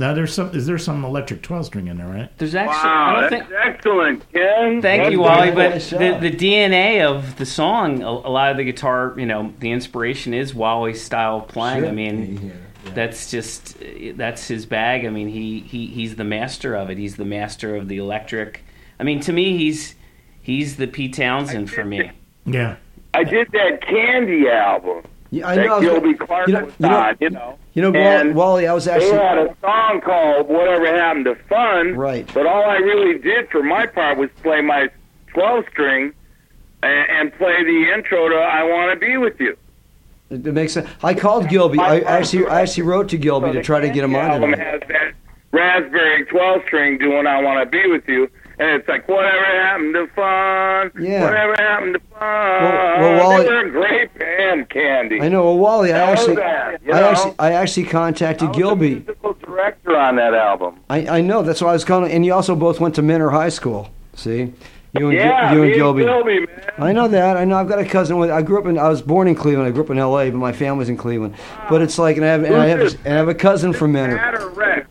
Now, there's some. Is there some electric twelve string in there, right? There's actually. I Wow, don't that's think. excellent, Ken. Thank That's you, Wally. But the, the DNA of the song, a, a lot of the guitar, you know, the inspiration is Wally's style of playing. I mean, that's just that's his bag. I mean, he, he he's the master of it. He's the master of the electric. I mean, to me, he's he's the Pete Townshend for me. Yeah. I did that Candy album Yeah, I know. Gilby Clarke you know, was you know, on, you know. you know, And Wally, I was actually. They had a song called Whatever Happened to Fun. Right. But all I really did for my part was play my 12 string and, and play the intro to I Want to Be With You. It it makes sense. I called Gilby. I actually, I actually wrote to Gilby So to try to get him on album has that raspberry 12 string doing I Want to Be With You. And it's like, whatever happened to fun? Yeah. Whatever happened to fun? well, Wally- they were a great band, Candy. I know. Well, Wally, I actually, that, I know? actually, I actually contacted I was the Gilby. musical director on that album. I, I know. That's why I was calling. And you also both went to Mentor High School. See, you and Gil- Yeah, you and me Gilby. Gilby, man. I know that. I know. I've got a cousin. With, I grew up in. I was born in Cleveland. I grew up in L.A., but my family's in Cleveland. But it's like, and I have, and I have, and I have a cousin from Matt Menor.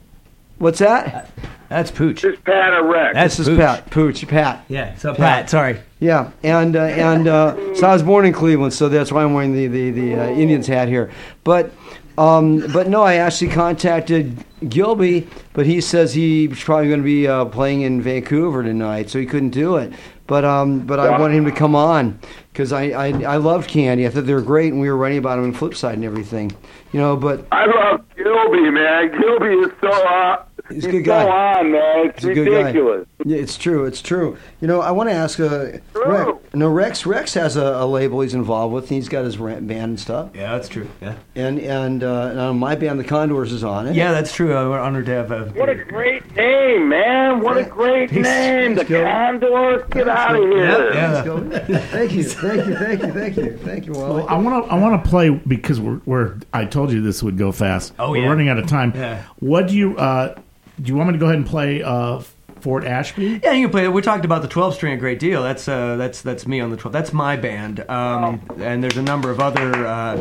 What's that? Uh, That's Pooch. This is Pat or Rex. That's This is Pooch. Pat. Pooch. Pat. Yeah. So Pat. Pat, sorry. Yeah, and uh, and uh, so I was born in Cleveland, so that's why I'm wearing the the, the uh, Indians hat here. But um, but no, I actually contacted Gilby, but he says he's probably going to be uh, playing in Vancouver tonight, so he couldn't do it. But um, but I wanted him to come on because I, I I loved Candy. I thought they were great, and we were writing about them in Flipside and everything, you know. But I love Gilby, man. Gilby is so uh, He's he's, a good so guy. on, man. It's He's a good guy. ridiculous. Yeah, it's true. It's true. You know, I want to ask. Uh, True. Rex, no, Rex. Rex has a, a label he's involved with. And he's got his rant band and stuff. Yeah, that's true. Yeah. And and, uh, and on my band, the Condors, is on it. Yeah, that's true. Uh, we're honored to have. Uh, What a great name, man. What a great He's- name. The he's. Condors. Get out of here. Yeah, yeah. Let's thank you, thank you, thank you, thank you, thank you, Wally. Well, I want to I want to play because we're, we're I told you this would go fast. Oh, we're yeah. running out of time. Yeah. What do you uh, do? You want me to go ahead and play uh, Fort Ashby? Yeah, you can play. It. We talked about the 12 string a great deal. That's uh, that's that's me on the 12. That's my band. Um, and there's a number of other uh,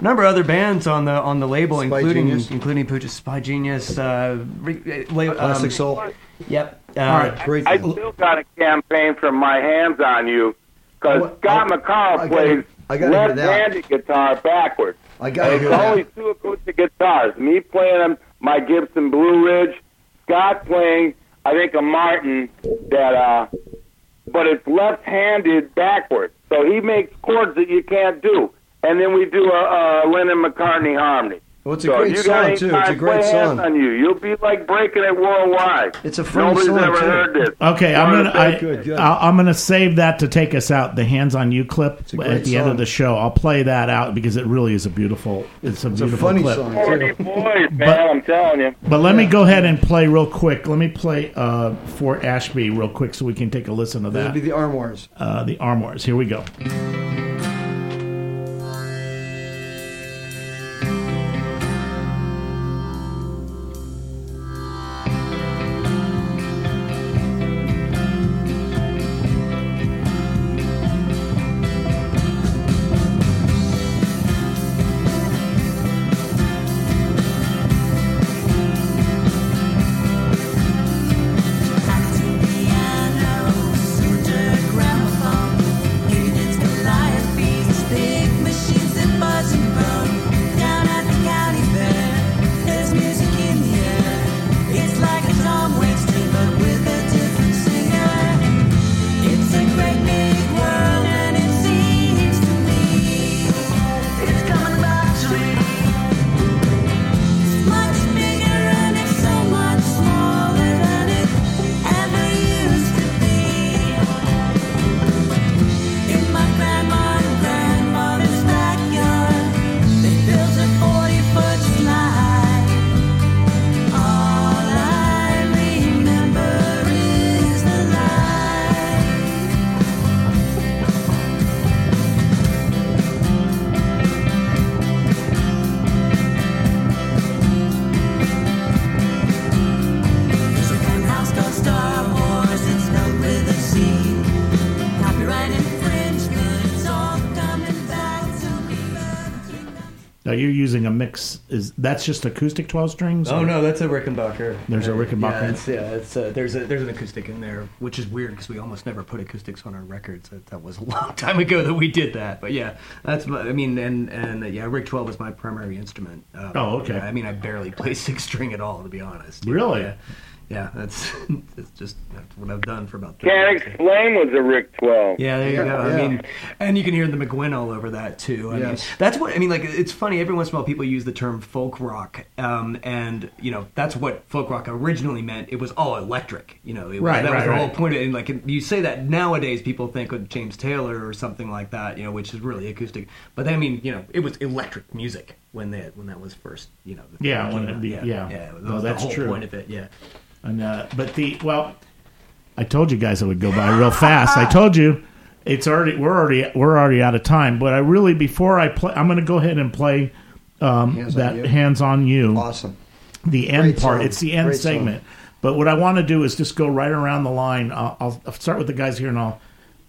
number of other bands on the on the label, Spy including Genius. including Pooch's Spy Genius. Uh, re- uh, la- um, Classic Soul. Yep. Uh, All right. Great. I still got a campaign from my hands on you because What? Scott I- McCarl I plays I gotta hear left-handed guitar backwards. I gotta And hear it's that. only two acoustic guitars. Me playing them, my Gibson Blue Ridge. Scott playing, I think, a Martin that, uh, but it's left-handed backwards. So he makes chords that you can't do. And then we do a, a Lennon McCartney harmony. Well, it's a so great you song got any too. It's a great song. on you. You'll be like breaking it worldwide. It's a funny Nobody's song, ever too. heard this. Okay, I'm One gonna of the I, Good, good. I'll, I'm gonna save that to take us out. The hands on you clip at the end of the show. I'll play that out because it really is a beautiful. It's a It's a beautiful funny clip. song Forty too. boys, man. But- I'm telling you. But let me go ahead and play real quick. Let me play uh, Fort Ashby real quick so we can take a listen to That'd that. be the Armoires. uh, the Armoires. Here we go. Mix. Is that's just acoustic twelve strings? Oh or- no, that's a Rickenbacker. There's a Rickenbacker. Yeah, it's, yeah, it's uh, there's a there's an acoustic in there, which is weird because we almost never put acoustics on our records. That, that was a long time ago that we did that. But yeah, that's my, I mean, and and yeah, Rick 12 is my primary instrument. Um, Oh, okay. I mean, I barely play six string at all, to be honest. Really? Yeah, yeah that's it's just that's what I've done for about. 30 Can't years. explain was a Rick 12. Yeah, there you Yeah, go. I mean, and you can hear the McGuinn all over that too. I Yes. mean, that's what I mean. Like, it's funny. Every once in a while, people use the term folk rock, um, and you know that's what folk rock originally meant. It was all electric. You know, it, Right, that was right, the whole point. Of, and like you say that nowadays, people think of James Taylor or something like that. You know, which is really acoustic. But I mean, you know, it was electric music when that when that was first. You know, the Yeah, when it out. be- yeah, yeah. yeah. That No, that's the whole true. point of it. Yeah. And uh, but the well, I told you guys it would go by real fast. I told you it's already we're already we're already out of time. But I really before I play, I'm going to go ahead and play um, Hands that You. hands on you. Awesome. the end Great part. song. It's the end Great song. segment. But what I want to do is just go right around the line. I'll, I'll, I'll start with the guys here, and I'll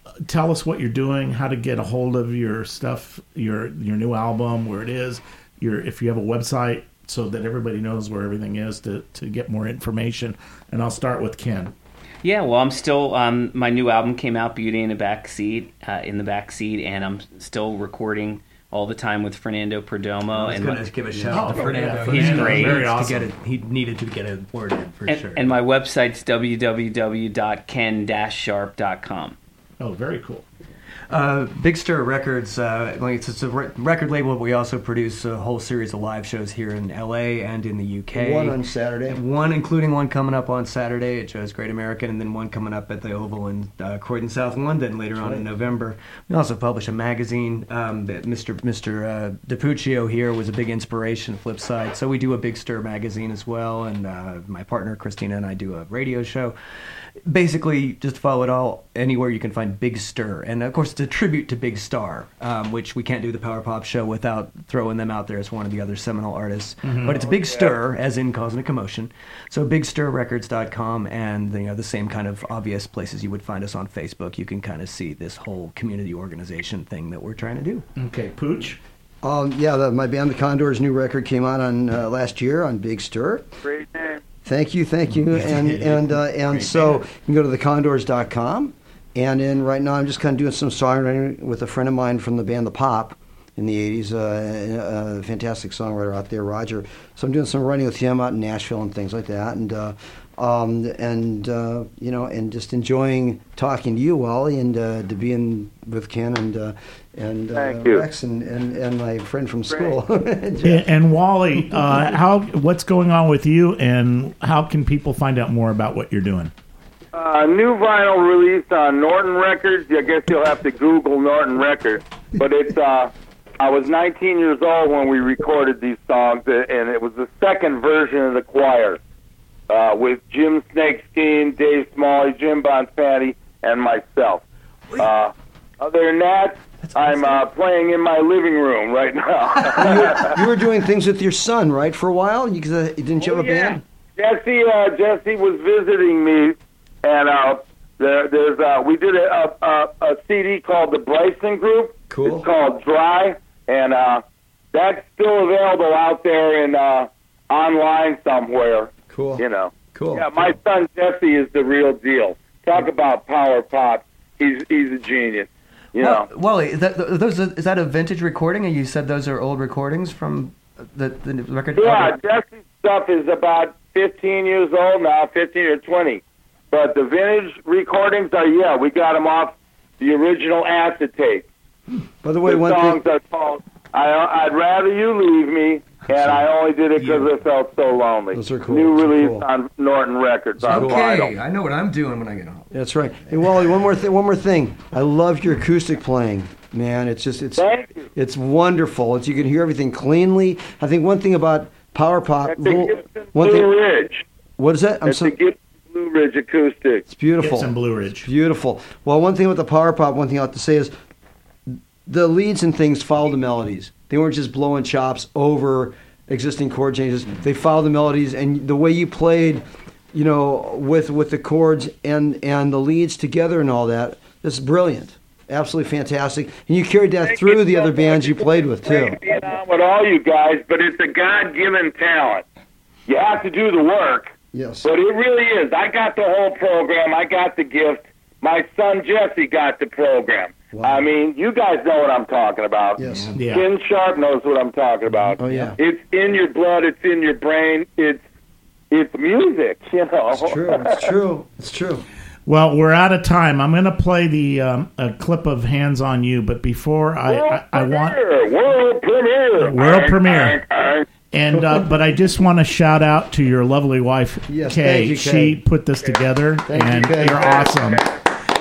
uh, tell us what you're doing, how to get a hold of your stuff, your your new album, where it is, your if you have a website, so that everybody knows where everything is to, to get more information. And I'll start with Ken. Yeah, well, I'm still. Um, my new album came out, "Beauty in the Backseat," uh, in the backseat, and I'm still recording all the time with Fernando Perdomo. I was and going my- to give a shout out to Oh, Fernando. yeah, He He's needed great. Very to awesome. get it. He needed to get a word in for and, sure. and my website's www.ken-sharp.com. Oh, very cool. Uh, Big Stir Records, uh, it's, it's a re- record label. but We also produce a whole series of live shows here in LA and in the UK. One on Saturday. One, including one coming up on Saturday at Joe's Great American, and then one coming up at the Oval in uh, Croydon, South London, later on in November. We also publish a magazine. Um, that Mr. Mr. Uh, DiPuccio here was a big inspiration. Flipside, so we do a Big Stir magazine as well, and uh, my partner Christina and I do a radio show. Basically, just follow it all anywhere you can find Big Stir, and of course it's a tribute to Big Star, um, which we can't do the Power Pop show without throwing them out there as one of the other seminal artists. But it's Big Stir, as in causing a commotion. So BigStirRecords.com, and you know the same kind of obvious places you would find us on Facebook. You can kind of see this whole community organization thing that we're trying to do. Okay, Pooch. Um, yeah, the, my band, the Condors' new record came out on uh, last year on Big Stir. Great name. Thank you, thank you, and and uh, and so you can go to thecondors.com, and then right now I'm just kind of doing some songwriting with a friend of mine from the band The Pop in the '80s, uh, a fantastic songwriter out there, Roger. So I'm doing some writing with him out in Nashville and things like that, and uh, um, and uh, you know, and just enjoying talking to you, Wally, and uh, to being with Ken and uh, and uh, Rex and, and and my friend from school. And, and Wally, uh, how what's going on with you, and how can people find out more about what you're doing? Uh, new vinyl release on Norton Records. I guess you'll have to Google Norton Records. But it's, uh, I was 19 years old when we recorded these songs, uh, and it was the second version of the choir uh, with Jim Snakestein, Dave Smalley, Jim Bonfanti, and myself. Uh, other than that, I'm uh, playing in my living room right now. you were doing things with your son, right, for a while? You, uh, didn't you have a Oh, yeah. band? Jesse, uh, Jesse was visiting me, and uh, there, there's uh, we did a, a, a CD called the Bryson Group. Cool. It's called Dry, and uh, that's still available out there and uh, online somewhere. Cool. You know. Cool. Yeah, my son Jesse is the real deal. Talk about power pop. He's he's a genius. You know. Well, Wally, is that, those, is that a vintage recording? And you said those are old recordings from the, the record? Yeah, Jesse's stuff is about 15 years old now, 15 or 20. But the vintage recordings are, yeah, we got them off the original acetate. By the way, the one songs thing. are called I, I'd Rather You Leave Me, and I only did it because I felt so lonely. Those are cool. New Those release cool. on Norton Records on Okay, vinyl. I know what I'm doing when I get home. That's right. Hey, Wally, one more thing. One more thing. I love your acoustic playing, man. It's just it's Thank you. it's wonderful. It's you can hear everything cleanly. I think one thing about power pop. That's the little- Gibson one Blue thing. Ridge. What is that? I'm That's so. the Gibson Blue Ridge acoustic. It's beautiful. Gibson Blue Ridge. Beautiful. Well, one thing with the power pop, one thing I have to say is the leads and things follow the melodies. They weren't just blowing chops over existing chord changes. They follow the melodies, and the way you played, you know, with with the chords and and the leads together and all that, this is brilliant. Absolutely fantastic. And you carried that Thank through the so other bands you played with too. Being on with all you guys, but it's a God-given talent. You have to do the work, Yes. but it really is. I got the whole program. I got the gift. My son Jesse got the program. Wow. I mean, you guys know what I'm talking about. Yes. Yeah. Ken Sharp knows what I'm talking about. Oh yeah. It's in your blood. It's in your brain. It's it's music. You know. It's true. It's true. It's true. Well, we're out of time. I'm going to play the um, a clip of "Hands on You," but before I, I, I want premiere, world premiere, World premiere. arr, arr. and uh, but I just want to shout out to your lovely wife, Yes, Kay. thank you, She put this together, Thank and Kay. you're awesome.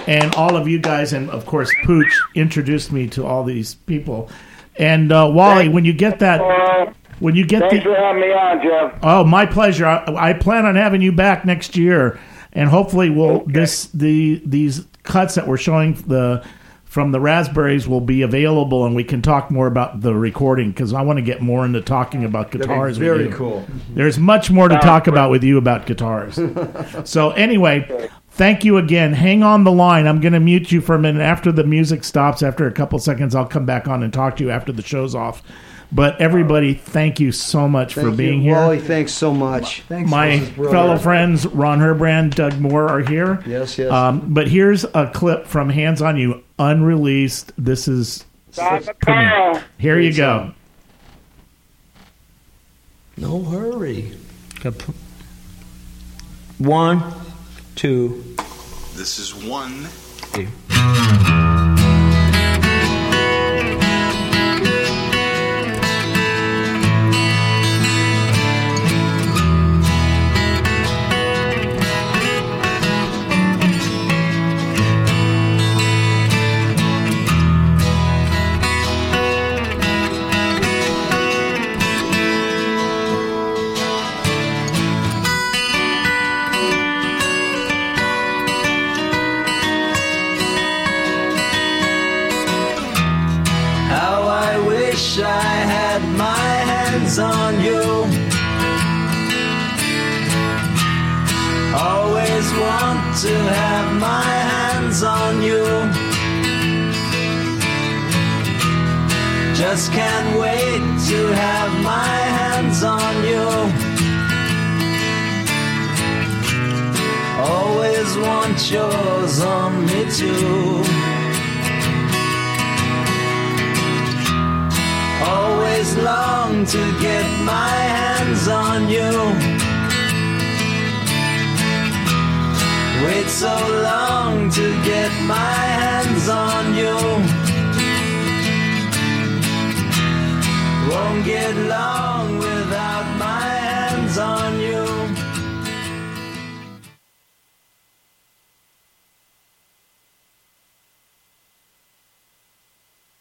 And all of you guys, and of course, Pooch introduced me to all these people. And uh, Wally, when you get that, Uh, when you get thanks the, for having me on, Jeff. Oh, my pleasure. I, I plan on having you back next year, and hopefully, we'll this the these cuts that we're showing the from the raspberries will be available, and we can talk more about the recording because I want to get more into talking about guitars. with Very you. cool. There's much more to talk about with you about guitars. so anyway, thank you again. Hang on the line. I'm going to mute you for a minute after the music stops. After a couple seconds, I'll come back on and talk to you after the show's off. But everybody, thank you so much for being you. here. Wally, thanks so much. Thanks. My This is brilliant. fellow friends Ron Herbrand, Doug Moore are here. Yes, yes. Um, but here's a clip from Hands on You, unreleased. This is Don premiere. McCarl. Here you go. No hurry. One, two, This is one.